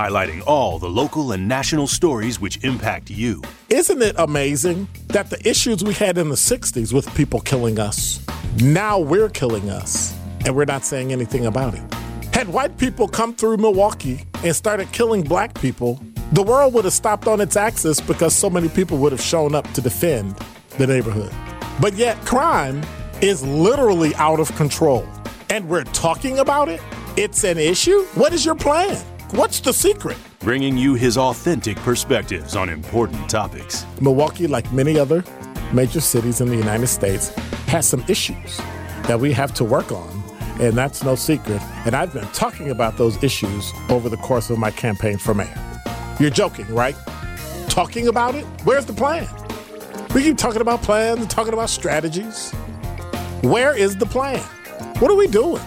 highlighting all the local and national stories which impact you. Isn't it amazing that the issues we had in the 60s with people killing us, now we're killing us, and we're not saying anything about it? Had white people come through Milwaukee and started killing black people, the world would have stopped on its axis because so many people would have shown up to defend the neighborhood. But yet, crime is literally out of control. And we're talking about it? It's an issue? What is your plan? What's the secret? Bringing you his authentic perspectives on important topics. Milwaukee, like many other major cities in the United States, has some issues that we have to work on and that's no secret. And I've been talking about those issues over the course of my campaign for mayor. You're joking, right? Talking about it? Where's the plan? We keep talking about plans and talking about strategies. Where is the plan? What are we doing?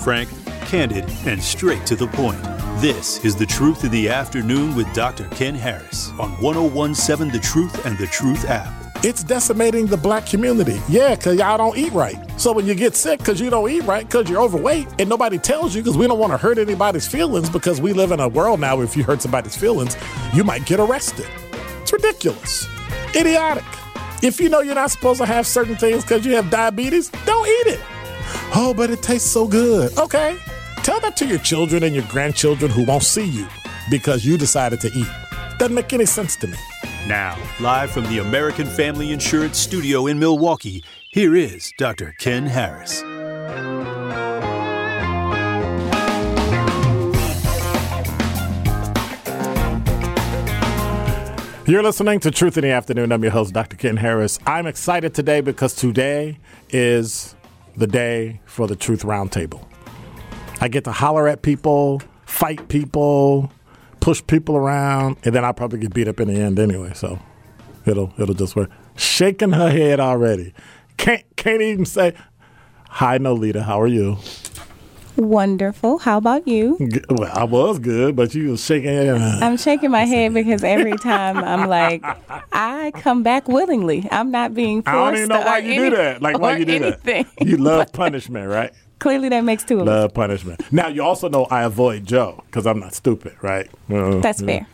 Frank, candid, and straight to the point. This is The Truth in the Afternoon with Dr. Ken Harris on 1017 The Truth and The Truth app. It's decimating the black community. Yeah, because y'all don't eat right. So when you get sick because you don't eat right, because you're overweight, and nobody tells you because we don't want to hurt anybody's feelings because we live in a world now where if you hurt somebody's feelings, you might get arrested. It's ridiculous. Idiotic. If you know you're not supposed to have certain things because you have diabetes, don't eat it. Oh, but it tastes so good. Okay. Tell that to your children and your grandchildren who won't see you because you decided to eat. Doesn't make any sense to me. Now, live from the American Family Insurance Studio in Milwaukee, here is Dr. Ken Harris. You're listening to Truth in the Afternoon. I'm your host, Dr. Ken Harris. I'm excited today because today is the day for the Truth Roundtable. I get to holler at people, fight people, push people around, and then I'll probably get beat up in the end anyway. So it'll it'll just work. Shaking her head already. Can't can't even say hi, Noleta. How are you? Wonderful. How about you? Well, I was good, but you was shaking. I'm shaking my head because every time I'm like, I come back willingly. I'm not being forced. I don't even know why you any, do that. Like why you do anything. that? You love punishment, right? Clearly, that makes two of Love us. punishment. Now, you also know I avoid Joe because I'm not stupid, right? Uh, That's fair.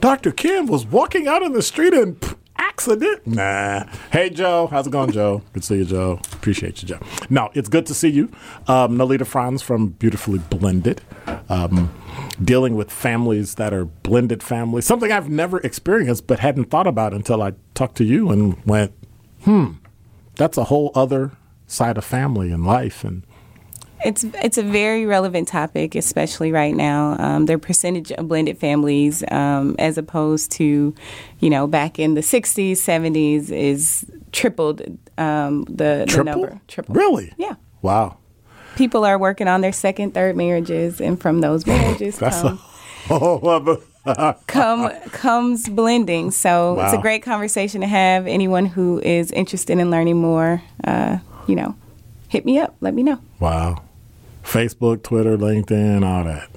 Dr. Kim was walking out in the street and accident. Nah. Hey, Joe. How's it going, Joe? Good to see you, Joe. Appreciate you, Joe. No, it's good to see you. Um, Noleta Franz from Beautifully Blended, um, dealing with families that are blended families, something I've never experienced but hadn't thought about until I talked to you and went, hmm, that's a whole other side of family and life and it's it's a very relevant topic, especially right now. Um, the percentage of blended families, um, as opposed to, you know, back in the '60s, '70s, is tripled. Um, the, Triple? the number, triple. Really? Yeah. Wow. People are working on their second, third marriages, and from those marriages That's come. A, oh, come comes blending. So wow. it's a great conversation to have. Anyone who is interested in learning more, uh, you know, hit me up. Let me know. Wow. Facebook, Twitter, LinkedIn, all that.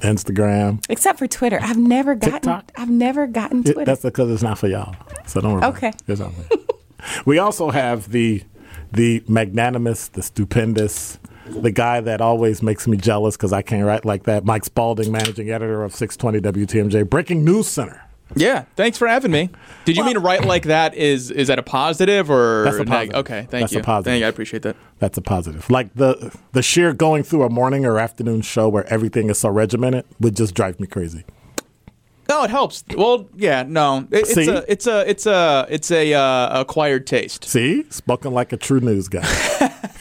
Instagram. Except for Twitter. I've never gotten TikTok? I've never gotten Twitter. It, that's because it's not for y'all. So don't worry. Okay. We also have the the magnanimous, the stupendous, the guy that always makes me jealous because I can't write like that. Mike Spaulding, managing editor of 620 WTMJ, Breaking News Center. Yeah, thanks for having me. Did you well, mean to write like that? Is is that a positive or that's a positive. Okay, thank that's you. A positive. Thank you. I appreciate that. That's a positive. Like the the sheer going through a morning or afternoon show where everything is so regimented would just drive me crazy. No, it helps. Well, yeah, no, it, it's a it's a it's a it's a uh, acquired taste. See, spoken like a true news guy.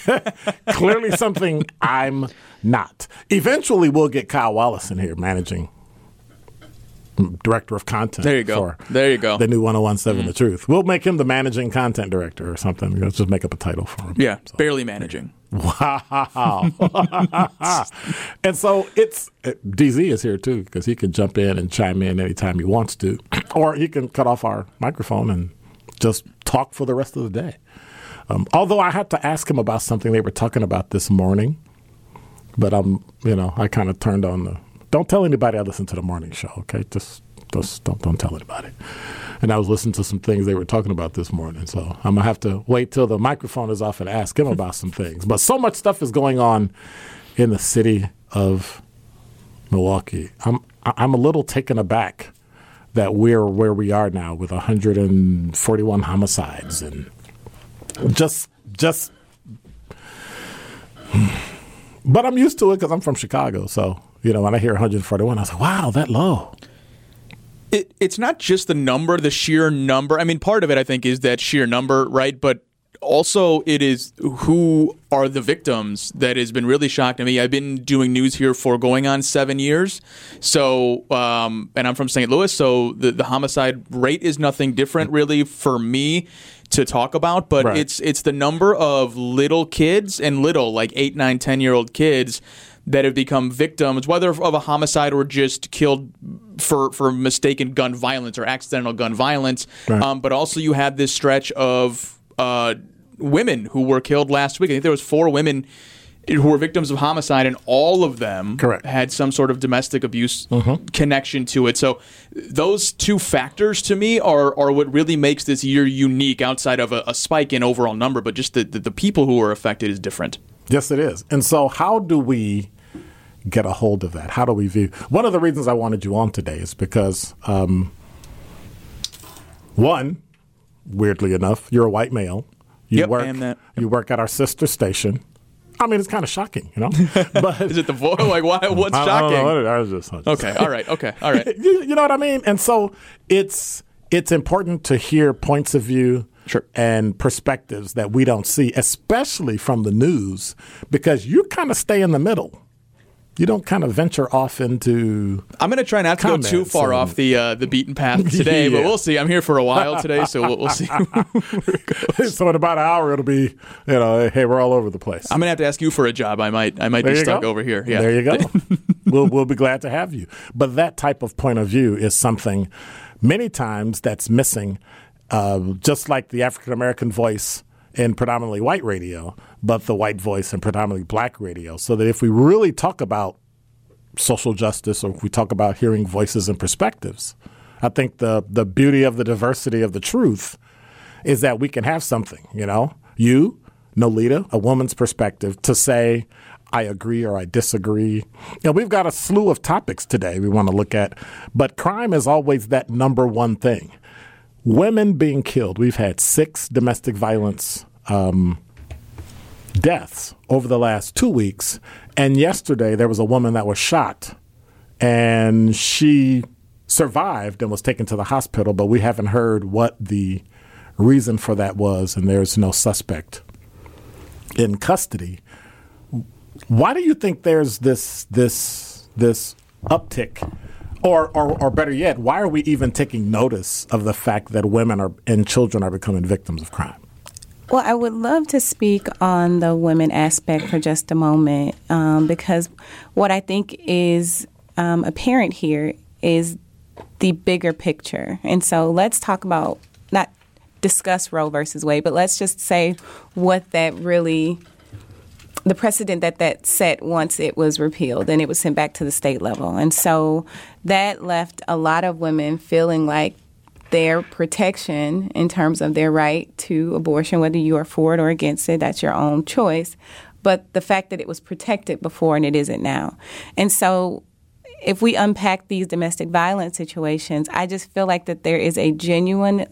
Clearly, something I'm not. Eventually, we'll get Kyle Wallace in here managing director of content. There you go. there you go. The new 1017 mm. The Truth. We'll make him the managing content director or something. Let's just make up a title for him. Yeah, so. barely managing. Wow. and so it's DZ is here too because he can jump in and chime in anytime he wants to, or he can cut off our microphone and just talk for the rest of the day. Um, although I had to ask him about something they were talking about this morning, but I'm, you know, I kind of turned on the don't tell anybody I listen to the morning show, okay? Just, just don't, don't tell anybody. And I was listening to some things they were talking about this morning. So I'm to have to wait till the microphone is off and ask him about some things. But so much stuff is going on in the city of Milwaukee. I'm I'm a little taken aback that we're where we are now with 141 homicides and just just. But I'm used to it because I'm from Chicago. So you know, when I hear 141, I was like, "Wow, that low." It, it's not just the number, the sheer number. I mean, part of it, I think, is that sheer number, right? But also it is who are the victims that has been really shocking to me. I've been doing news here for going on seven years, so um, and I'm from St. Louis, so the, the homicide rate is nothing different really for me to talk about, but right. it's it's the number of little kids and little like eight, nine, ten year old kids that have become victims, whether of a homicide or just killed for for mistaken gun violence or accidental gun violence. Right. Um, but also you had this stretch of uh, women who were killed last week. I think there was four women who were victims of homicide, and all of them Correct. had some sort of domestic abuse mm-hmm. connection to it. So those two factors to me are are what really makes this year unique. Outside of a, a spike in overall number, but just the, the, the people who are affected is different. Yes, it is. And so, how do we get a hold of that? How do we view? One of the reasons I wanted you on today is because, um, one, weirdly enough, you're a white male. You yep, work. That. You work at our sister station. I mean, it's kind of shocking, you know. But is it the voice? Like, why? What's I, shocking? I, I, I was just, just okay. All right. Okay. All right. you, you know what I mean? And so it's it's important to hear points of view Sure. and perspectives that we don't see, especially from the news, because you kind of stay in the middle you don't kind of venture off into. I'm going to try not to go too far off the uh, the beaten path today, yeah. but we'll see. I'm here for a while today, so we'll, we'll see. so in about an hour, it'll be you know, hey, we're all over the place. I'm going to have to ask you for a job. I might I might there be stuck go. over here. Yeah, there you go. we'll we'll be glad to have you. But that type of point of view is something many times that's missing. Uh, just like the African American voice in predominantly white radio but the white voice in predominantly black radio. So that if we really talk about social justice or if we talk about hearing voices and perspectives, I think the the beauty of the diversity of the truth is that we can have something, you know, you, Noleta, a woman's perspective, to say, I agree or I disagree. You know, we've got a slew of topics today we want to look at, but crime is always that number one thing. Women being killed. We've had six domestic violence um, deaths over the last two weeks. And yesterday, there was a woman that was shot, and she survived and was taken to the hospital, but we haven't heard what the reason for that was, and there's no suspect in custody. Why do you think there's this this this uptick? Or, or, or better yet, why are we even taking notice of the fact that women are and children are becoming victims of crime? Well, I would love to speak on the women aspect for just a moment um, because what I think is um, apparent here is the bigger picture. And so let's talk about, not discuss Roe versus Wade, but let's just say what that really the precedent that that set once it was repealed and it was sent back to the state level. And so that left a lot of women feeling like their protection in terms of their right to abortion, whether you are for it or against it, that's your own choice. But the fact that it was protected before and it isn't now. And so if we unpack these domestic violence situations, I just feel like that there is a genuine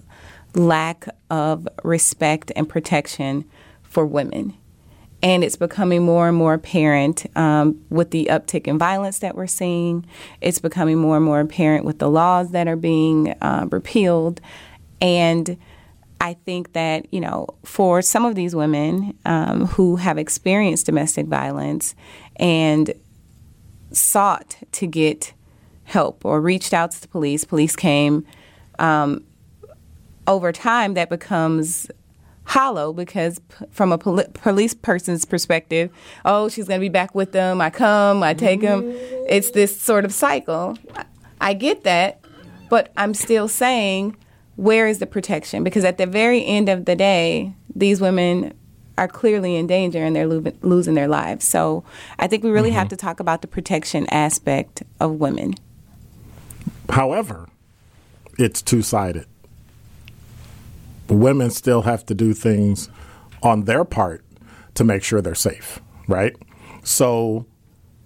lack of respect and protection for women. And it's becoming more and more apparent um, with the uptick in violence that we're seeing. It's becoming more and more apparent with the laws that are being uh, repealed. And I think that, you know, for some of these women um, who have experienced domestic violence and sought to get help or reached out to the police, police came. Um, over time, that becomes hollow because p- from a poli- police person's perspective, oh, she's going to be back with them. I come, I take them. It's this sort of cycle. I get that, but I'm still saying, where is the protection? Because at the very end of the day, these women are clearly in danger and they're lo- losing their lives. So I think we really mm-hmm. have to talk about the protection aspect of women. However, it's two sided women still have to do things on their part to make sure they're safe, right? So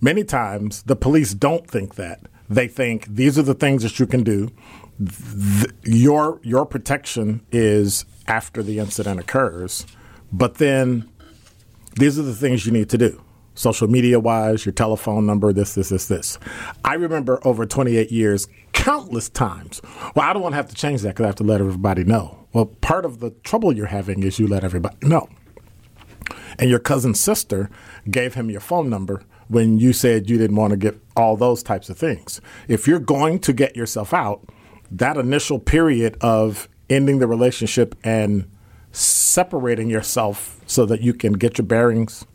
many times the police don't think that. They think these are the things that you can do. Th- your your protection is after the incident occurs, but then these are the things you need to do. Social media wise, your telephone number, this, this, this, this. I remember over 28 years, countless times. Well, I don't want to have to change that because I have to let everybody know. Well, part of the trouble you're having is you let everybody know. And your cousin's sister gave him your phone number when you said you didn't want to get all those types of things. If you're going to get yourself out, that initial period of ending the relationship and separating yourself so that you can get your bearings,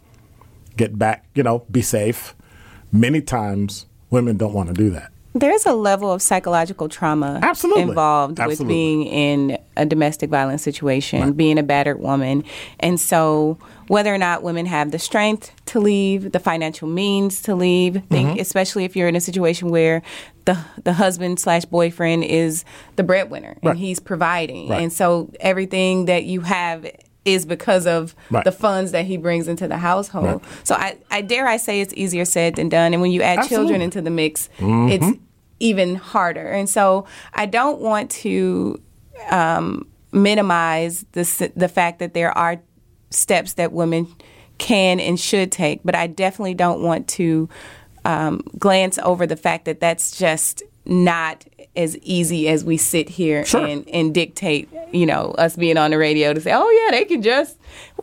get back, you know, be safe. Many times women don't want to do that. There's a level of psychological trauma Absolutely. involved Absolutely. with being in a domestic violence situation, Right. being a battered woman. And so, whether or not women have the strength to leave, the financial means to leave, Mm-hmm. especially if you're in a situation where the the husband slash boyfriend is the breadwinner and he's providing, Right. and so everything that you have is because of Right. the funds that he brings into the household. Right. So I, I dare I say it's easier said than done. And when you add children into the mix, it's even harder. And so I don't want to um, minimize the the fact that there are steps that women can and should take, but I definitely don't want to um, glance over the fact that that's just not as easy as we sit here Sure. and, and dictate, you know, us being on the radio to say, oh, yeah, they can just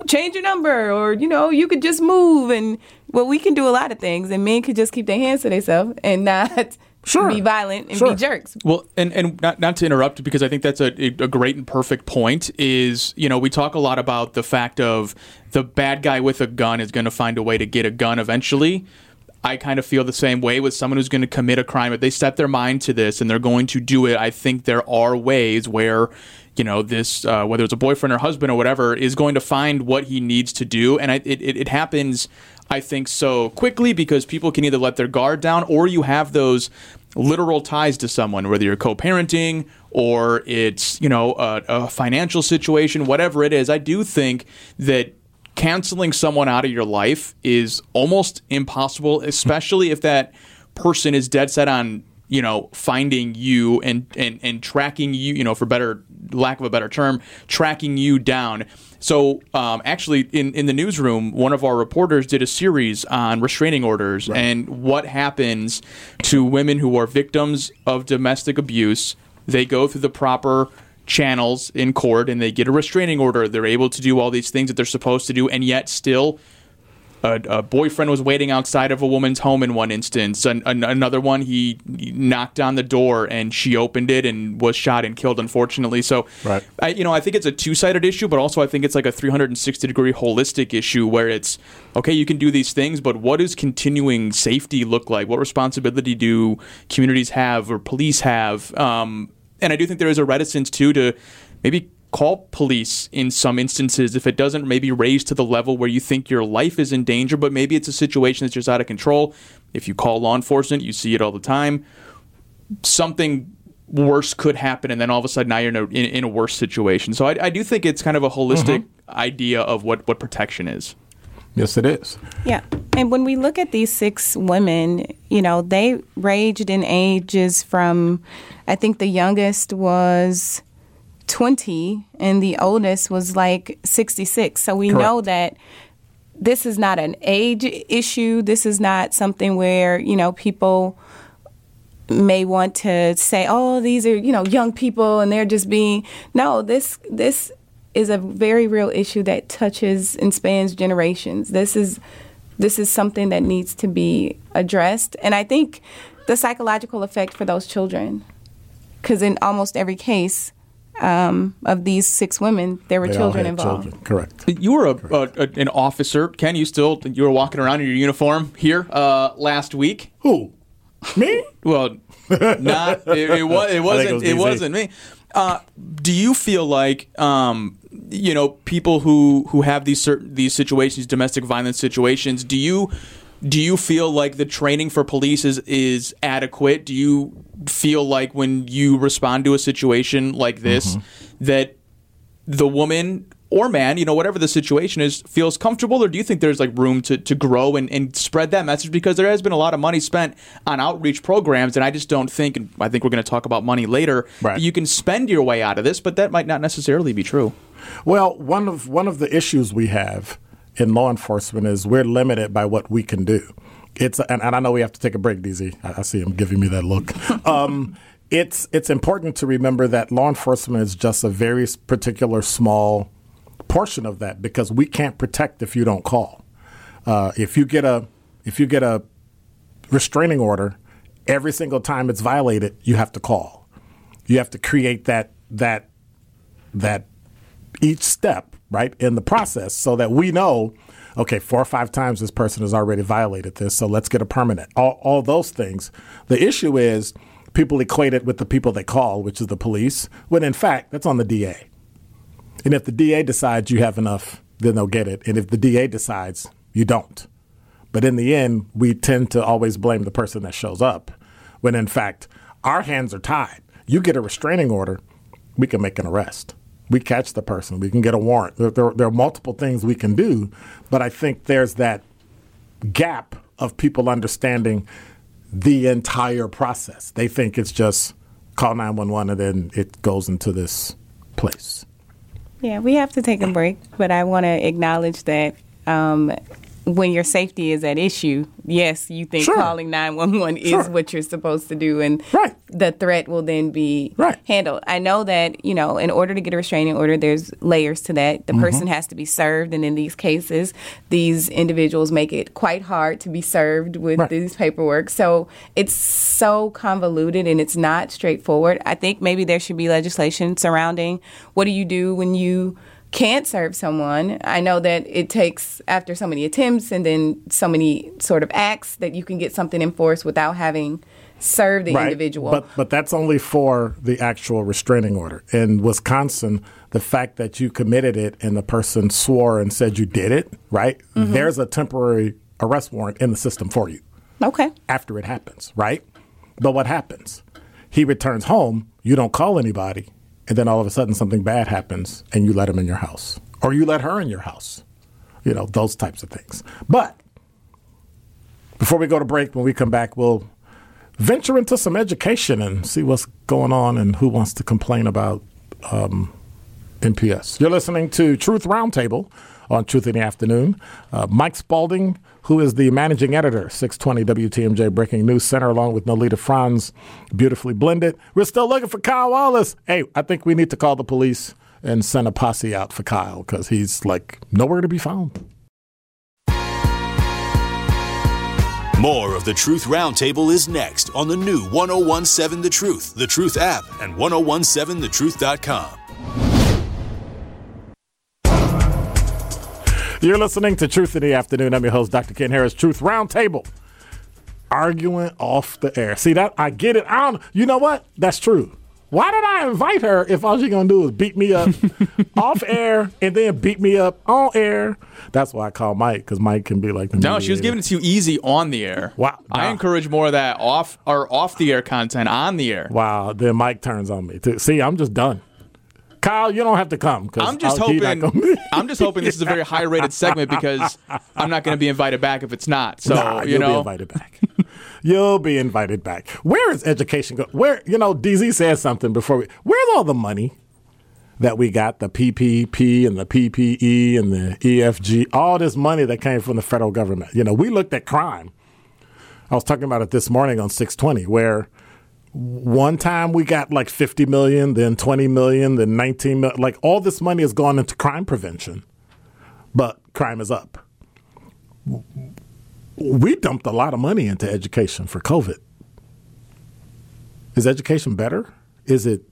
change your number or, you know, you could just move. And, well, we can do a lot of things, and men could just keep their hands to themselves and not Sure. be violent and Sure. be jerks. Well, and, and not, not to interrupt, because I think that's a, a great and perfect point, is, you know, we talk a lot about the fact of the bad guy with a gun is going to find a way to get a gun eventually. I kind of feel the same way with someone who's going to commit a crime. If they set their mind to this and they're going to do it, I think there are ways where, you know, this, uh, whether it's a boyfriend or husband or whatever, is going to find what he needs to do. And I, it, it, it happens, I think, so quickly because people can either let their guard down or you have those literal ties to someone, whether you're co-parenting or it's you know a, a financial situation, whatever it is. I do think that canceling someone out of your life is almost impossible, especially if that person is dead set on you know finding you and and and tracking you you know for better lack of a better term tracking you down. So um, actually in, in the newsroom one of our reporters did a series on restraining orders and what happens to women who are victims of domestic abuse. They go through the proper channels in court and they get a restraining order they're able to do all these things that they're supposed to do and yet still a, a boyfriend was waiting outside of a woman's home in one instance. An, an, another one, he knocked on the door and she opened it and was shot and killed, unfortunately. So, Right. I, you know, I think it's a two-sided issue, but also I think it's like a 360 degree holistic issue where it's okay, you can do these things, but what does continuing safety look like? What responsibility do communities have or police have? Um, and I do think there is a reticence too to maybe call police in some instances if it doesn't maybe raise to the level where you think your life is in danger, but maybe it's a situation that's just out of control. If you call law enforcement, you see it all the time. Something worse could happen, and then all of a sudden now you're in a, in, in a worse situation. So I, I do think it's kind of a holistic mm-hmm. idea of what, what protection is. Yes, it is. Yeah. And when we look at these six women, you know, they ranged in ages from, I think the youngest was 20 and the oldest was like 66. So we know that this is not an age issue. This is not something where, you know, people may want to say, "Oh, these are, you know, young people and they're just being No, this this is a very real issue that touches and spans generations. This is this is something that needs to be addressed. And I think the psychological effect for those children cuz in almost every case um, of these six women, there were They all children had involved. children. Correct. You were a, a, a- an officer, Ken. You still you were walking around in your uniform here uh, last week. Who? Me? Well, not it, it was it wasn't was it, wasn't me. Uh, do you feel like um, you know people who who have these certain these situations, domestic violence situations? Do you do you feel like the training for police is is adequate? Do you feel like when you respond to a situation like this Mm-hmm. that the woman or man, you know, whatever the situation is, feels comfortable, or do you think there's like room to, to grow and, and spread that message? Because there has been a lot of money spent on outreach programs, and I just don't think, and I think we're going to talk about money later, Right. you can spend your way out of this, but that might not necessarily be true. Well, one of one of the issues we have in law enforcement is we're limited by what we can do. It's and, and I know we have to take a break, DZ. I, I see him giving me that look. um, it's it's important to remember that law enforcement is just a very particular small portion of that because we can't protect if you don't call. Uh, if you get a if you get a restraining order, every single time it's violated, you have to call. You have to create that that that each step right in the process so that we know okay four or five times this person has already violated this so let's get a permanent. All, all those things. The issue is people equate it with the people they call which is the police when in fact that's on the da and if the da decides you have enough then they'll get it. And if the da decides you don't. But in the end we tend to always blame the person that shows up when in fact our hands are tied. You get a restraining order we can make an arrest we catch the person. We can get a warrant. There, there, there are multiple things we can do, but I think there's that gap of people understanding the entire process. They think it's just call 911 and then it goes into this place. Yeah, we have to take a break, but I want to acknowledge that um, when your safety is at issue, yes, you think Sure. calling 911 is Sure. what you're supposed to do, and Right. the threat will then be Right. handled. I know that, you know, in order to get a restraining order, there's layers to that. The Mm-hmm. person has to be served, and in these cases, these individuals make it quite hard to be served with Right. these paperwork. So it's so convoluted and it's not straightforward. I think maybe there should be legislation surrounding what do you do when you can't serve someone. I know that it takes after so many attempts and then so many sort of acts that you can get something enforced without having served the individual. But but that's only for the actual restraining order. In Wisconsin, the fact that you committed it and the person swore and said you did it, right? Mm-hmm. There's a temporary arrest warrant in the system for you. okay. after it happens, right? But what happens? He returns home, you don't call anybody, and then all of a sudden something bad happens and you let him in your house. Or you let her in your house. You know, those types of things. But before we go to break, when we come back, we'll venture into some education and see what's going on and who wants to complain about um, MPS. You're listening to Truth Roundtable on Truth in the Afternoon. Uh, Mike Spaulding, who is the managing editor, 620 WTMJ Breaking News Center, along with Noleta Franz, beautifully blended. We're still looking for Kyle Wallace. Hey, I think we need to call the police and send a posse out for Kyle because he's like nowhere to be found. More of the Truth Roundtable is next on the new 1017 The Truth, The Truth app, and 1017thetruth.com. You're listening to Truth in the Afternoon. I'm your host, Dr. Ken Harris, Truth Roundtable. Arguing off the air. See that? I get it. I don't, you know what? That's true. Why did I invite her if all she's gonna do is beat me up off air and then beat me up on air? That's why I call Mike because Mike can be like the No, she was giving it to you easy on the air. Wow. I Wow. encourage more of that off or off the air content on the air. Wow. Then Mike turns on me too. See, I'm just done. Kyle, you don't have to come. I'm just I'll- hoping. I'm just hoping this is a very high rated segment because I'm not going to be invited back if it's not. So Nah, you you'll be know, invited back. you'll be invited back. Where is education go? Where you know DZ said something before we. Where's all the money that we got? The PPP and the PPE and the EFG. All this money that came from the federal government. You know, we looked at crime. I was talking about it this morning on 620, where one time we got like 50 million, then 20 million, then 19 million. Like all this money has gone into crime prevention, but crime is up we dumped a lot of money into education for COVID. Is education better? Is it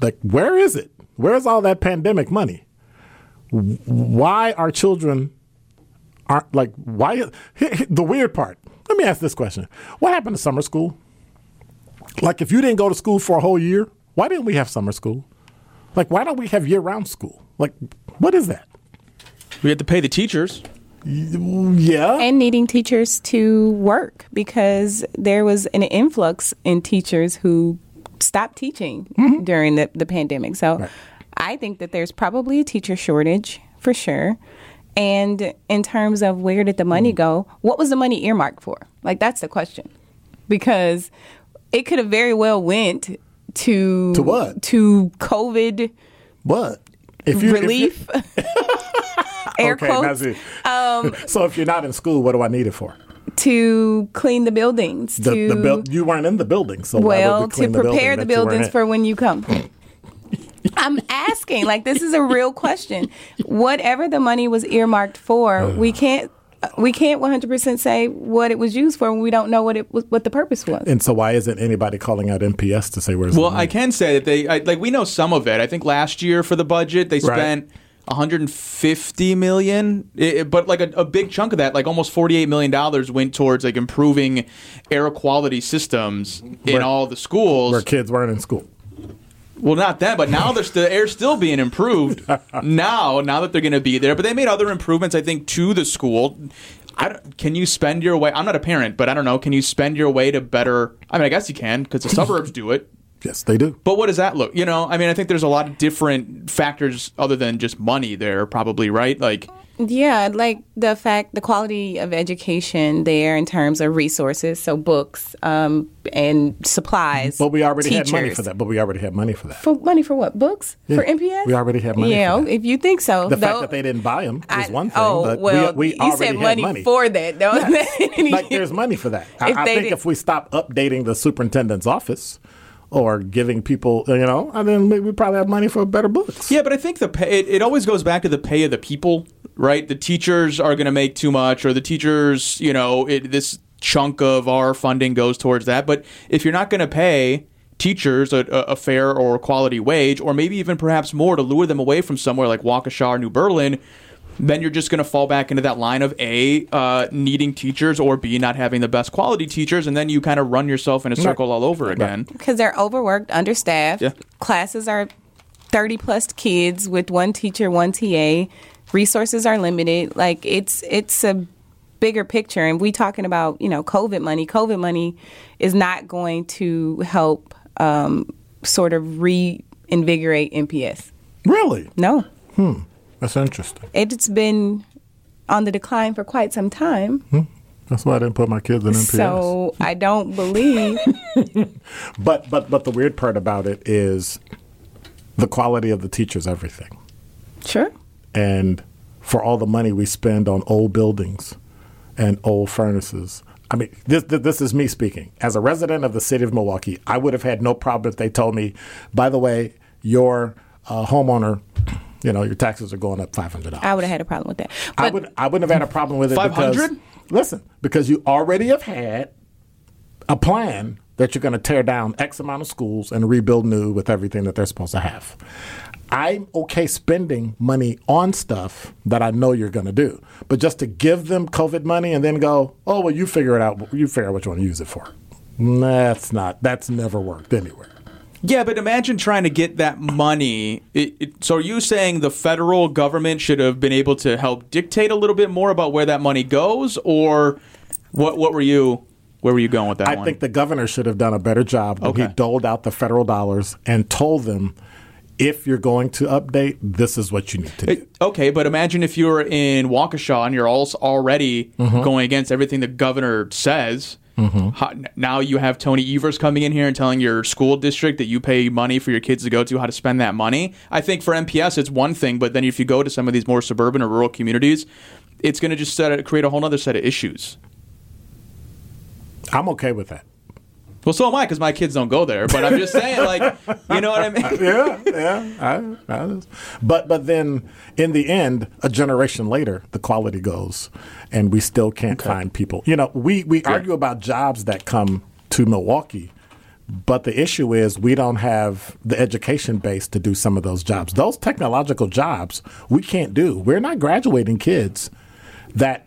like where is it? Where's all that pandemic money? Why are children aren't like why the weird part. Let me ask this question. What happened to summer school? Like if you didn't go to school for a whole year, why didn't we have summer school? Like why don't we have year-round school? Like what is that? we had to pay the teachers. Yeah. and needing teachers to work because there was an influx in teachers who stopped teaching mm-hmm. during the, the pandemic. So Right. I think that there's probably a teacher shortage for sure. And in terms of where did the money mm. go, what was the money earmarked for? Like that's the question. Because it could have very well went to To what? To COVID What? If you- if relief. Air okay, quotes. it. Um, so if you're not in school, what do I need it for? to clean the buildings. The, to the buil- you weren't in the building, so well we to prepare the, the, building that buildings for when you come i'm asking like this is a real question whatever the money was earmarked for we can't we can't 100% say what it was used for when we don't know what it was what the purpose was And so why isn't anybody calling out MPS to say where's Well, the I can say that they I, like we know some of it. I think last year for the budget they Right. spent 150 million, It- it- but like a, a big chunk of that, like almost 48 million dollars, went towards like improving air quality systems in Where- all the schools. where kids weren't in school. Well, not that, but now there's the air's still being improved. now, now that they're going to be there, but they made other improvements, I think, to the school. I don't, can you spend your way? I'm not a parent, but I don't know. Can you spend your way to better? I mean, I guess you can because the suburbs do it. Yes, they do. But what does that look? You know, I mean, I think there's a lot of different factors other than just money there, probably, right? Like, yeah like the fact the quality of education there in terms of resources so books um, and supplies But we already had money for that. But we already had money for that. for money for what books for mps we already have money yeah for that. if you think so The fact that they didn't buy them is I- one thing. Oh but well, we, we you already said had money, money for that, though. like there's money for that. I, If I think did- if we stop updating the superintendent's office or giving people, you know, and then maybe we probably have money for better books. yeah, but I think the pay, it, it always goes back to the pay of the people, right? The teachers are going to make too much, or the teachers, you know, it, this chunk of our funding goes towards that. But if you're not going to pay teachers a, a a fair or quality wage, or maybe even perhaps more to lure them away from somewhere like Waukesha or New Berlin, then you're just going to fall back into that line of A, uh, needing teachers, or B, not having the best quality teachers, and then you kind of run yourself in a circle all over again. because they're overworked, understaffed. Yeah. Classes are 30 plus kids with one teacher, one TA. Resources are limited. Like it's it's a bigger picture and we talking about, you know, COVID money. COVID money is not going to help um, sort of reinvigorate MPS. Really? No. Hmm that's interesting. It's been on the decline for quite some time. That's why I didn't put my kids in MPS. So I don't believe But but but the weird part about it is the quality of the teachers everything. sure. And for all the money we spend on old buildings and old furnaces. I mean, this, this this is me speaking. As a resident of the city of Milwaukee, I would have had no problem if they told me, by the way, your uh, homeowner, you know, your taxes are going up five hundred dollars. I would have had a problem with that. I would I wouldn't have had a problem with it. because- 500? Listen, because you already have had a plan that you're going to tear down X amount of schools and rebuild new with everything that they're supposed to have. I'm okay spending money on stuff that I know you're going to do, but just to give them COVID money and then go, oh well, you figure it out. You figure out what you want to use it for. That's not. That's never worked anywhere. Yeah, but imagine trying to get that money. It, it, so, are you saying the federal government should have been able to help dictate a little bit more about where that money goes, or what? What were you? Where were you going with that I one? think the governor should have done a better job when he Okay. doled out the federal dollars and told them, if you're going to update, this is what you need to do. Okay, but imagine if you're in Waukesha and you're also already Mm-hmm. going against everything the governor says. How, now you have Tony Evers coming in here and telling your school district that you pay money for your kids to go to how to spend that money. I think for MPS it's one thing, but then if you go to some of these more suburban or rural communities, it's going to just set, create a whole other set of issues. I'm okay with that. Well, so am I because my kids don't go there. But I'm just saying, like, you know what I mean? yeah, yeah. I, I, but but then in the end, a generation later, the quality goes, and we still can't find people. You know, we we argue about jobs that come to Milwaukee, but the issue is we don't have the education base to do some of those jobs. Those technological jobs we can't do. We're not graduating kids that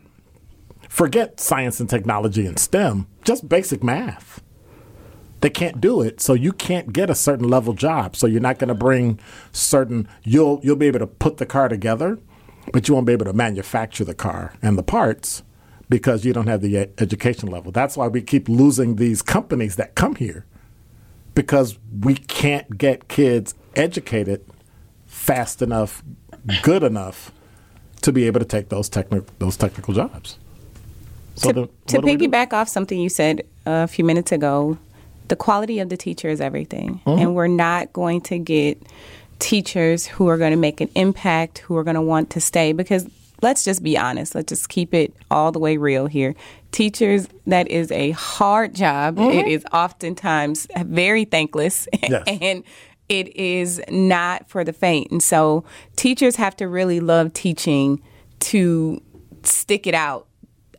forget science and technology and STEM, just basic math they can't do it so you can't get a certain level job. So you're not going to bring certain you'll you'll be able to put the car together but you won't be able to manufacture the car and the parts because you don't have the education level. That's why we keep losing these companies that come here because we can't get kids educated fast enough, good enough to be able to take those technical those technical jobs. So to, then, to piggyback off something you said a few minutes ago, the quality of the teacher is everything, mm-hmm. and we're not going to get teachers who are going to make an impact, who are going to want to stay because let's just be honest. Let's just keep it all the way real here. Teachers, that is a hard job. Mm-hmm. It is oftentimes very thankless yes. and it is not for the faint. And so teachers have to really love teaching to stick it out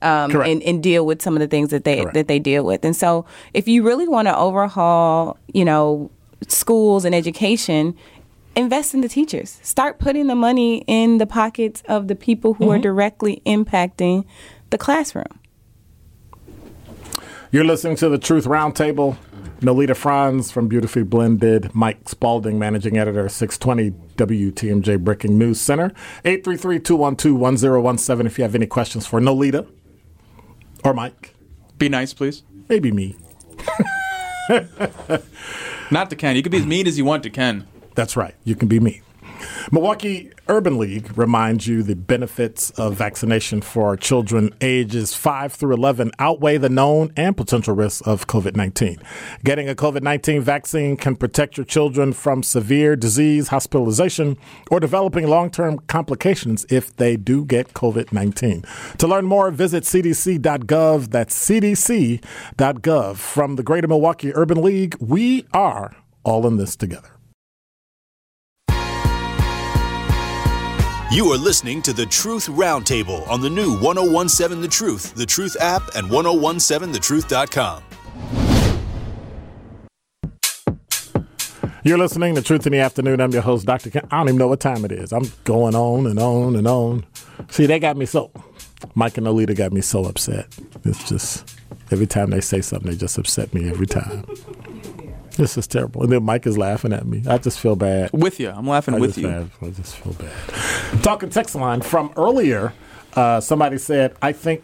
um, and, and, deal with some of the things that they Correct. that they deal with. And so, if you really want to overhaul, you know, schools and education, invest in the teachers. Start putting the money in the pockets of the people who mm-hmm. are directly impacting the classroom. You're listening to the Truth Roundtable. Noleta Franz from Beautifully Blended, Mike Spaulding, managing editor, 620 WTMJ Breaking News Center, 833-212-1017 if you have any questions for Noleta or Mike. Be nice, please. Maybe me. Not to Ken. You can be as mean as you want to Ken. That's right. You can be me. Milwaukee Urban League reminds you the benefits of vaccination for children ages 5 through 11 outweigh the known and potential risks of COVID 19. Getting a COVID 19 vaccine can protect your children from severe disease, hospitalization, or developing long term complications if they do get COVID 19. To learn more, visit cdc.gov. That's cdc.gov. From the Greater Milwaukee Urban League, we are all in this together. You are listening to the Truth Roundtable on the new 1017 The Truth, The Truth app, and 1017thetruth.com. You're listening to Truth in the Afternoon. I'm your host, Dr. Ken. I don't even know what time it is. I'm going on and on and on. See, they got me so, Mike and Alita got me so upset. It's just, every time they say something, they just upset me every time. This is terrible. And then Mike is laughing at me. I just feel bad. With you. I'm laughing I with you. Laugh. I just feel bad. Talking text line from earlier, uh, somebody said, I think,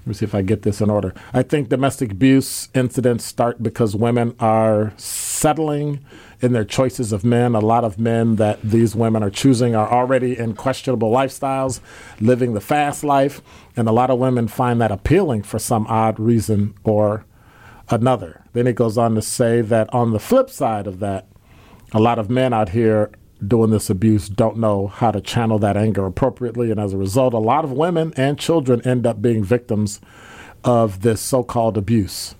let me see if I get this in order. I think domestic abuse incidents start because women are settling in their choices of men. A lot of men that these women are choosing are already in questionable lifestyles, living the fast life. And a lot of women find that appealing for some odd reason or another. Then it goes on to say that on the flip side of that, a lot of men out here doing this abuse don't know how to channel that anger appropriately. And as a result, a lot of women and children end up being victims of this so called abuse.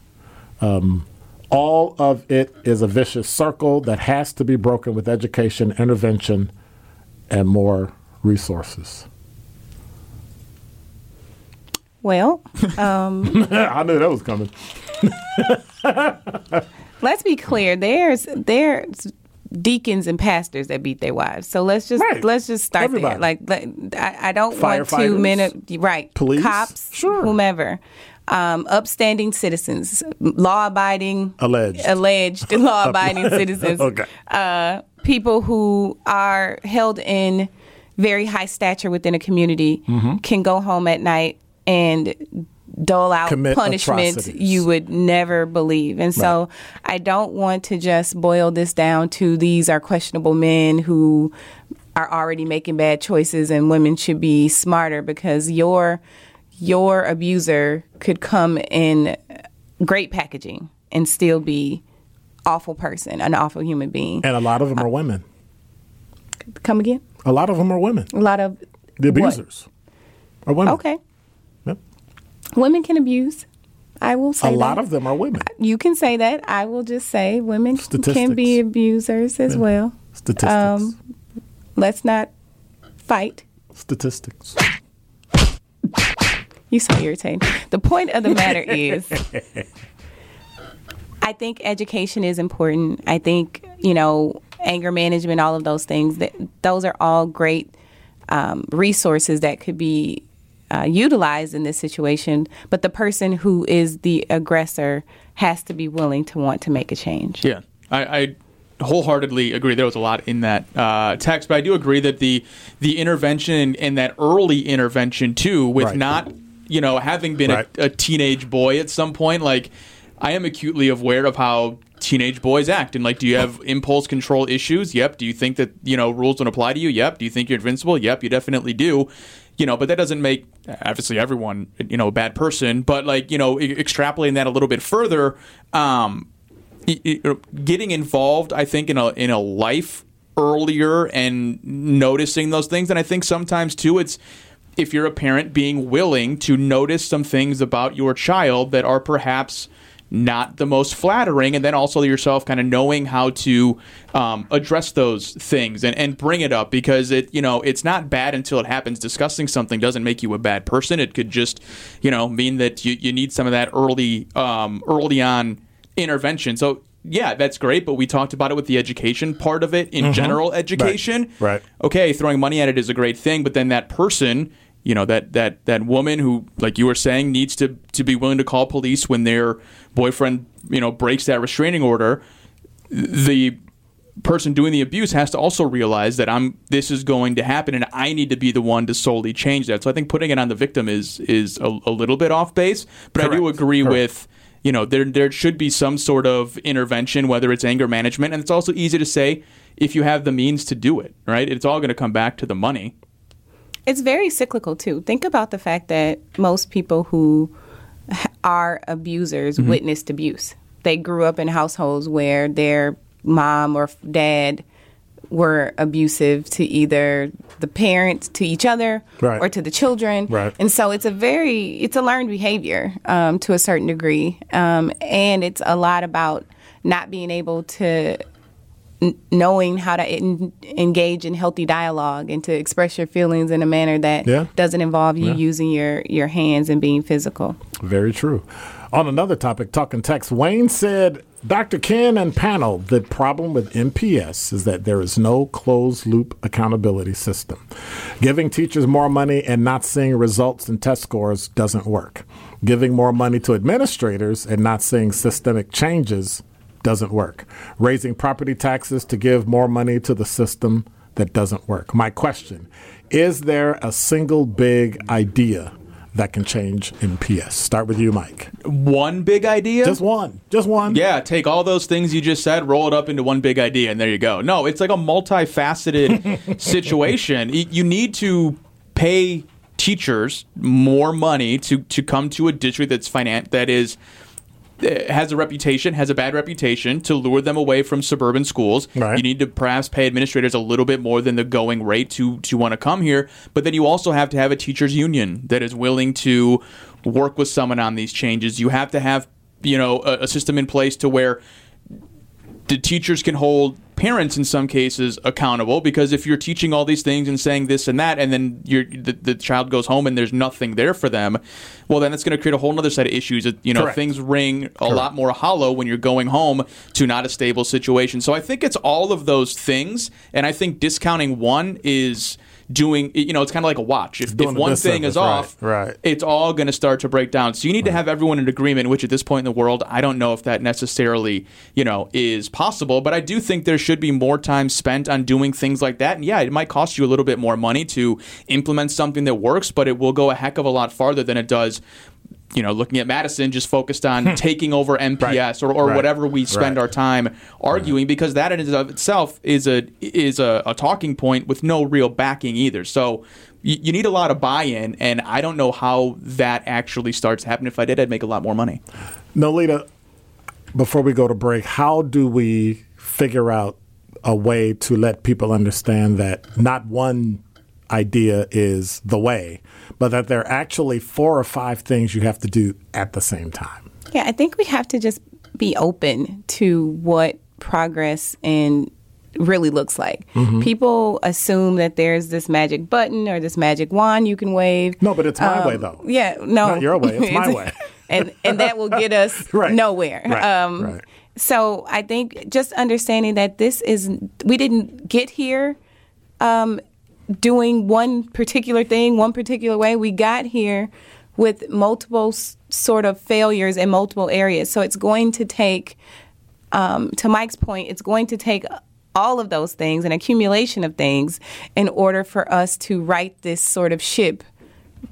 Um, all of it is a vicious circle that has to be broken with education, intervention, and more resources. Well, um, I knew that was coming. let's be clear. There's there's deacons and pastors that beat their wives. So let's just right. let's just start Everybody. there. Like I, I don't want to minute right police, cops, sure. whomever. Um, upstanding citizens, law-abiding, alleged, alleged law-abiding citizens, okay. uh, people who are held in very high stature within a community mm-hmm. can go home at night and dole out Commit punishments you would never believe. And so right. I don't want to just boil this down to these are questionable men who are already making bad choices and women should be smarter because your your abuser could come in great packaging and still be awful person, an awful human being. And a lot of them are uh, women. Come again? A lot of them are women. A lot of the abusers what? are women. Okay. Women can abuse. I will say a that. lot of them are women. You can say that. I will just say women can be abusers as yeah. well. Statistics. Um, let's not fight. Statistics. You so irritating. The point of the matter is, I think education is important. I think you know anger management, all of those things. That those are all great um, resources that could be uh, utilized in this situation, but the person who is the aggressor has to be willing to want to make a change. Yeah, I, I wholeheartedly agree. There was a lot in that uh, text, but I do agree that the the intervention and that early intervention too, with right. not you know having been right. a, a teenage boy at some point, like I am acutely aware of how teenage boys act and like do you have impulse control issues yep do you think that you know rules don't apply to you yep do you think you're invincible yep you definitely do you know but that doesn't make obviously everyone you know a bad person but like you know extrapolating that a little bit further um getting involved i think in a in a life earlier and noticing those things. And i think sometimes too it's if you're a parent being willing to notice some things about your child that are perhaps not the most flattering, and then also yourself kind of knowing how to um, address those things and, and bring it up because it you know it's not bad until it happens. Discussing something doesn't make you a bad person. It could just you know mean that you, you need some of that early um, early on intervention. So yeah, that's great, but we talked about it with the education part of it in general education. Mm-hmm. Right. Okay, throwing money at it is a great thing, but then that person, you know, that that that woman who, like you were saying, needs to to be willing to call police when their boyfriend, you know, breaks that restraining order. The person doing the abuse has to also realize that I'm this is going to happen and I need to be the one to solely change that. So I think putting it on the victim is is a, a little bit off base, but I do agree Correct. with you know there there should be some sort of intervention whether it's anger management and it's also easy to say if you have the means to do it, right? It's all going to come back to the money. It's very cyclical too. Think about the fact that most people who are abusers Mm-hmm. witnessed abuse. They grew up in households where their mom or dad were abusive to either the parents to each other Right. or to the children Right. and so it's a very it's a learned behavior um, to a certain degree um, and it's a lot about not being able to n- knowing how to en- engage in healthy dialogue and to express your feelings in a manner that Yeah. doesn't involve you Yeah. using your, your hands and being physical. Very true. On another topic, talking text, Wayne said, Dr. Ken and panel, the problem with MPS is that there is no closed loop accountability system. Giving teachers more money and not seeing results in test scores doesn't work. Giving more money to administrators and not seeing systemic changes doesn't work. Raising property taxes to give more money to the system that doesn't work. My question is there a single big idea that can change MPS? Start with you, Mike. One big idea? Just one. Just one. Yeah, take all those things you just said, roll it up into one big idea, and there you go. No, it's like a multifaceted situation. You need to pay teachers more money to, to come to a district that's finan- that is Uh, has a reputation, has a bad reputation, to lure them away from suburban schools. Right. You need to perhaps pay administrators a little bit more than the going rate to to want to come here. But then you also have to have a teachers union that is willing to work with someone on these changes. You have to have you know a, a system in place to where the teachers can hold parents in some cases accountable because if you're teaching all these things and saying this and that and then you're, the, the child goes home and there's nothing there for them well then it's going to create a whole other set of issues. You know Correct. things ring a lot more hollow when you're going home to not a stable situation. So i think it's all of those things and i think discounting one is doing you know it's kind of like a watch if, if one thing is off right. it's all going to start to break down. So you need to have everyone in agreement, which at this point in the world, I don't know if that necessarily, you know, is possible. But I do think there should be more time spent on doing things like that. And yeah, it might cost you a little bit more money to implement something that works, but it will go a heck of a lot farther than it does. You know, looking at Madison, just focused on taking over MPS or, or Hmm. Right. whatever we spend Right. our time arguing, because that in and of itself is a is a, a talking point with no real backing either. So you, you need a lot of buy-in, and I don't know how that actually starts to happen. If I did, I'd make a lot more money. Noleta, before we go to break, how do we figure out a way to let people understand that not one idea is the way, but that there are actually four or five things you have to do at the same time? Yeah, I think we have to just be open to what progress and really looks like. Mm-hmm. People assume that there's this magic button or this magic wand you can wave. No, but it's my Um, way, though. Yeah, no, Not your way, it's my way. and and that will get us Right. nowhere. Right, Um, right. So I think just understanding that this is we didn't get here um, doing one particular thing one particular way. We got here with multiple s- sort of failures in multiple areas. So it's going to take, um, to Mike's point, it's going to take all of those things, an accumulation of things, in order for us to right this sort of ship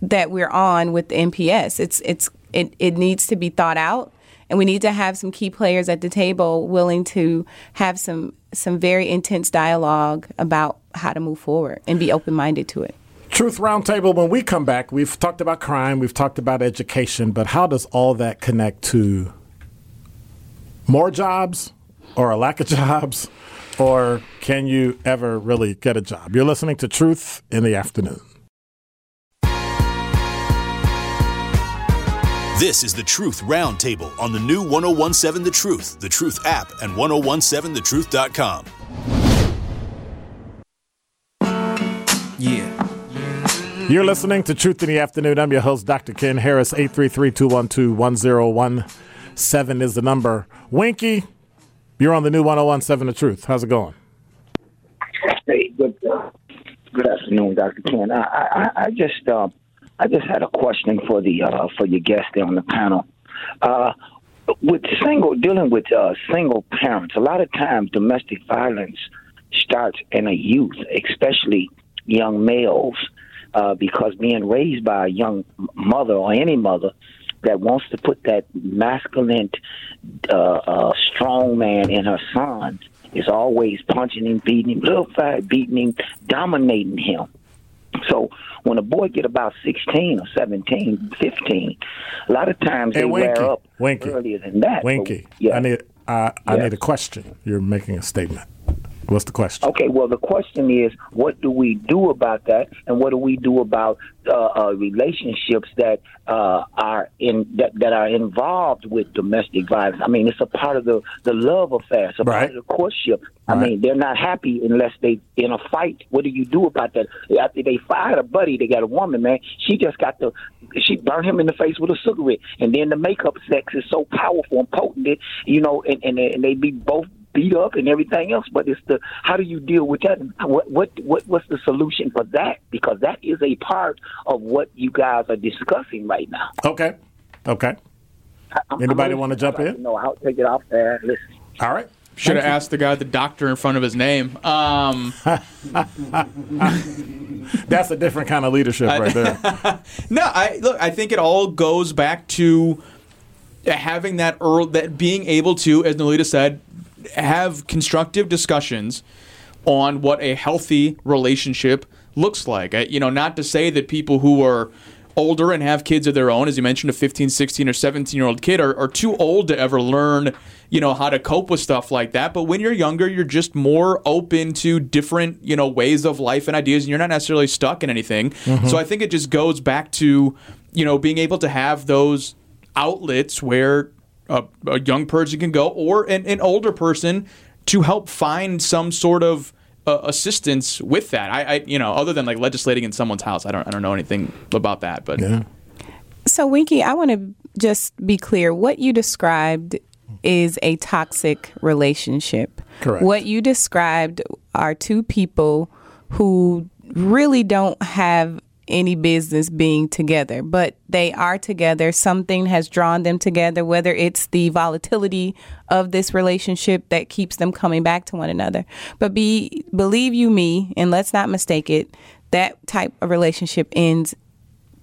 that we're on with the MPS. It's it's it, it needs to be thought out. And we need to have some key players at the table willing to have some some very intense dialogue about how to move forward and be open minded to it. Truth Roundtable, when we come back, we've talked about crime, we've talked about education, but how does all that connect to more jobs or a lack of jobs? Or can you ever really get a job? You're listening to Truth in the Afternoon. This is the Truth Roundtable on the new 1017 The Truth, The Truth app, and 1017thetruth.com. Yeah. You're listening to Truth in the Afternoon. I'm your host, Dr. Ken Harris. 833-212-1017 is the number. Winky, you're on the new 1017 The Truth. How's it going? Hey, good, uh, good afternoon, Dr. Ken. I, I, I just uh, I just had a question for the uh, for your guest there on the panel. Uh, with single dealing with uh, single parents, a lot of times domestic violence starts in a youth, especially young males uh, because being raised by a young mother or any mother that wants to put that masculine, uh, uh, strong man in her son is always punching him, beating him, little fat beating him, dominating him. So when a boy get about 16 or 17, 15, a lot of times Hey, they Winky, wear up Winky, earlier than that. Winky, But, yeah. I need uh, I Yeah. need a question. You're making a statement. What's the question? Okay, well, the question is, what do we do about that, and what do we do about uh, uh, relationships that uh, are in that, that are involved with domestic violence? I mean, it's a part of the the love affair, it's a Right. part of the courtship. I Right. mean, they're not happy unless they in a fight. What do you do about that? After they fired a buddy, they got a woman, man. She just got the she burned him in the face with a cigarette, and then the makeup sex is so powerful and potent, that, you know, and and, and they be both beat up and everything else. But it's the how do you deal with that? And what what what what's the solution for that? Because that is a part of what you guys are discussing right now. Okay. Okay. I'm- Anybody wanna jump in? No, I'll take it off there. Listen. All right. Should have asked the guy the doctor in front of his name. Um, That's a different kind of leadership right there. no, I look. I think it all goes back to having that earl that being able to, as Noleta said, have constructive discussions on what a healthy relationship looks like. You know, not to say that people who are older and have kids of their own, as you mentioned, a 15, 16, or 17 year old kid, are, are too old to ever learn, you know, how to cope with stuff like that. But when you're younger, you're just more open to different, you know, ways of life and ideas, and you're not necessarily stuck in anything. Mm-hmm. So I think it just goes back to, you know, being able to have those outlets where a, a young person can go or an, an older person to help find some sort of uh, assistance with that. I, I, you know, other than like legislating in someone's house, I don't, I don't know anything about that. But Yeah. So, Winky, I want to just be clear. What you described is a toxic relationship. Correct. What you described are two people who really don't have any business being together, but they are together. Something has drawn them together, whether it's the volatility of this relationship that keeps them coming back to one another. But be believe you me, and let's not mistake it, that type of relationship ends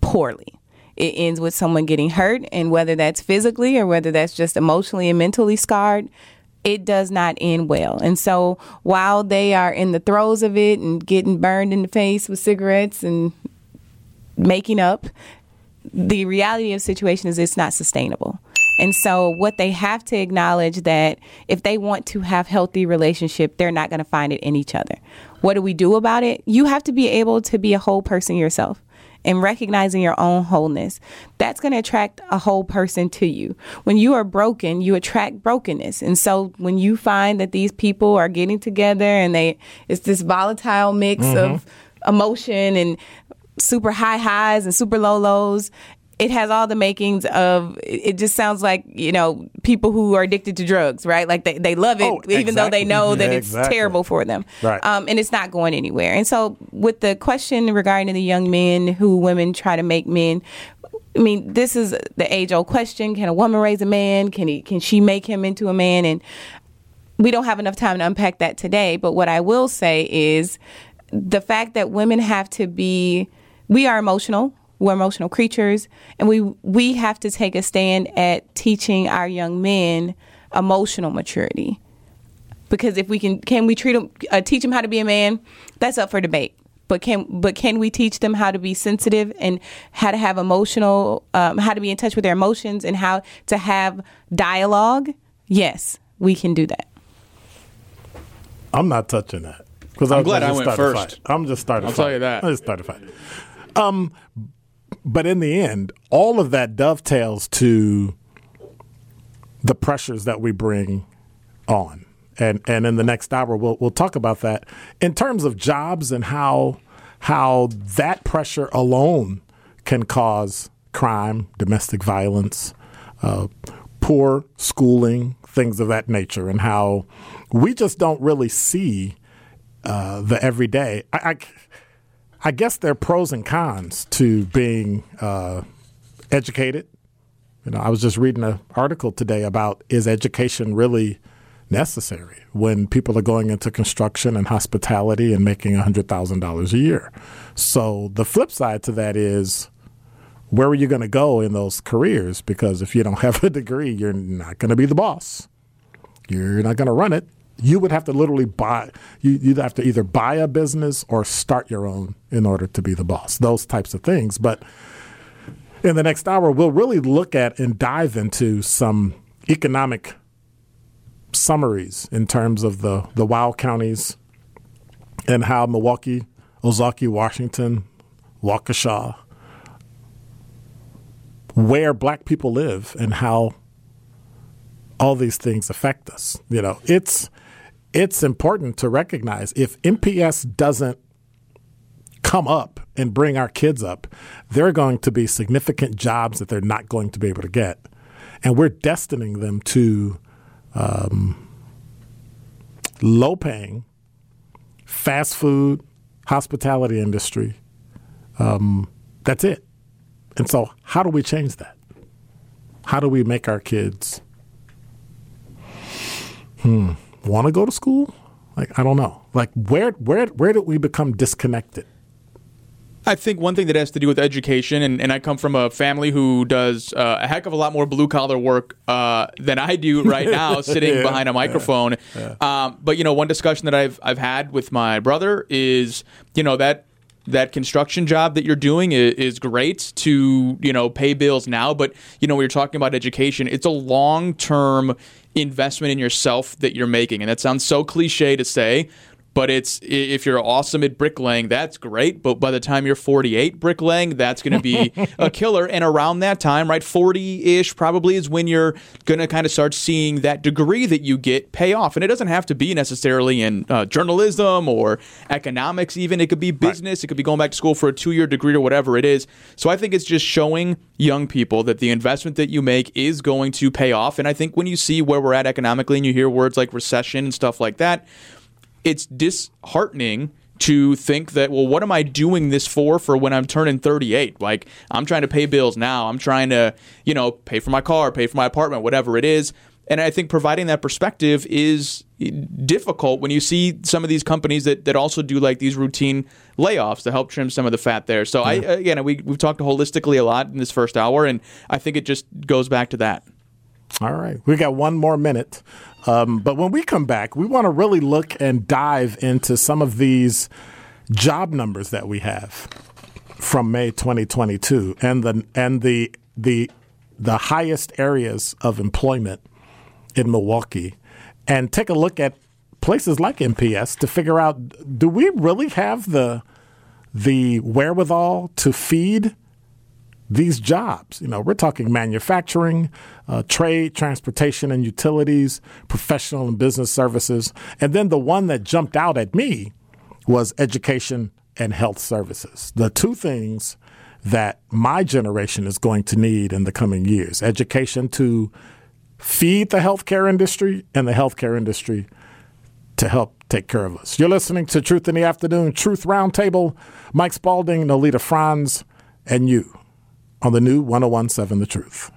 poorly. It ends with someone getting hurt, and whether that's physically or whether that's just emotionally and mentally scarred, it does not end well. And so while they are in the throes of it and getting burned in the face with cigarettes and making up, the reality of the situation is it's not sustainable. And so what they have to acknowledge that if they want to have healthy relationship, they're not going to find it in each other. What do we do about it? You have to be able to be a whole person yourself and recognizing your own wholeness. That's going to attract a whole person to you. When you are broken, you attract brokenness. And so when you find that these people are getting together and they it's this volatile mix mm-hmm. of emotion and super high highs and super low lows. It has all the makings of. It just sounds like you know people who are addicted to drugs, right? Like they, they love it, Oh, even though they know that it's exactly. terrible for them, Right. Um, and it's not going anywhere. And so, with the question regarding the young men who women try to make men, I mean, this is the age old question: Can a woman raise a man? Can he? Can she make him into a man? And we don't have enough time to unpack that today. But what I will say is the fact that women have to be, we are emotional. We're emotional creatures, and we we have to take a stand at teaching our young men emotional maturity. Because if we can, can we treat them, uh, teach them how to be a man? That's up for debate. But can but can we teach them how to be sensitive and how to have emotional, um, how to be in touch with their emotions and how to have dialogue? Yes, we can do that. I'm not touching that because I'm glad I went first. I'm just starting. I'll fight. tell you that. I just started fight. Um, but in the end, all of that dovetails to the pressures that we bring on, and and in the next hour we'll we'll talk about that in terms of jobs and how how that pressure alone can cause crime, domestic violence, uh, poor schooling, things of that nature, and how we just don't really see uh, the everyday. I, I, I, guess there are pros and cons to being uh, educated. You know, I was just reading an article today about is education really necessary when people are going into construction and hospitality and making $100,000 a year. So the flip side to that is where are you going to go in those careers? Because if you don't have a degree, you're not going to be the boss. You're not going to run it. You would have to literally buy. You, you'd have to either buy a business or start your own in order to be the boss. Those types of things. But in the next hour, we'll really look at and dive into some economic summaries in terms of the the wild counties and how Milwaukee, Ozaukee, Washington, Waukesha, where black people live and how all these things affect us. You know, it's it's important to recognize if MPS doesn't come up and bring our kids up, there are going to be significant jobs that they're not going to be able to get, and we're destining them to um, low paying, fast food, hospitality industry. Um, that's it. And so, how do we change that? How do we make our kids hmm, want to go to school? Like, I don't know. Like, where where where did we become disconnected? I think one thing that has to do with education, and, and I come from a family who does uh, a heck of a lot more blue collar work uh, than I do right now, sitting yeah, behind a microphone. Yeah, yeah. Um, but you know, one discussion that I've I've had with my brother is, you know, that that construction job that you're doing is, is, great to you know pay bills now but you know when you're talking about education it's a long term investment in yourself that you're making. And that sounds so cliche to say but it's if you're awesome at bricklaying, that's great. But by the time you're 48 bricklaying, that's going to be a killer. And around that time, right, 40 ish probably is when you're going to kind of start seeing that degree that you get pay off. And it doesn't have to be necessarily in uh, journalism or economics, even. It could be business. Right. It could be going back to school for a two year degree or whatever it is. So I think it's just showing young people that the investment that you make is going to pay off. And I think when you see where we're at economically and you hear words like recession and stuff like that, it's disheartening to think that well what am i doing this for for when i'm turning 38 like i'm trying to pay bills now. I'm trying to you know pay for my car pay for my apartment whatever it is. And i think providing that perspective is difficult when you see some of these companies that, that also do like these routine layoffs to help trim some of the fat there. So yeah. i again we, we've talked holistically a lot in this first hour and i think it just goes back to that all right we got one more minute. Um, but when we come back, we want to really look and dive into some of these job numbers that we have from May 2022 and the and the the the highest areas of employment in Milwaukee. And take a look at places like MPS to figure out do we really have the the wherewithal to feed these jobs. You know, we're talking manufacturing, uh, trade, transportation and utilities, professional and business services. And then the one that jumped out at me was education and health services. The two things that my generation is going to need in the coming years education to feed the healthcare industry and the healthcare industry to help take care of us. You're listening to Truth in the Afternoon, Truth Roundtable. Mike Spaulding, Noleta Franz, and you on the new 1017 The Truth.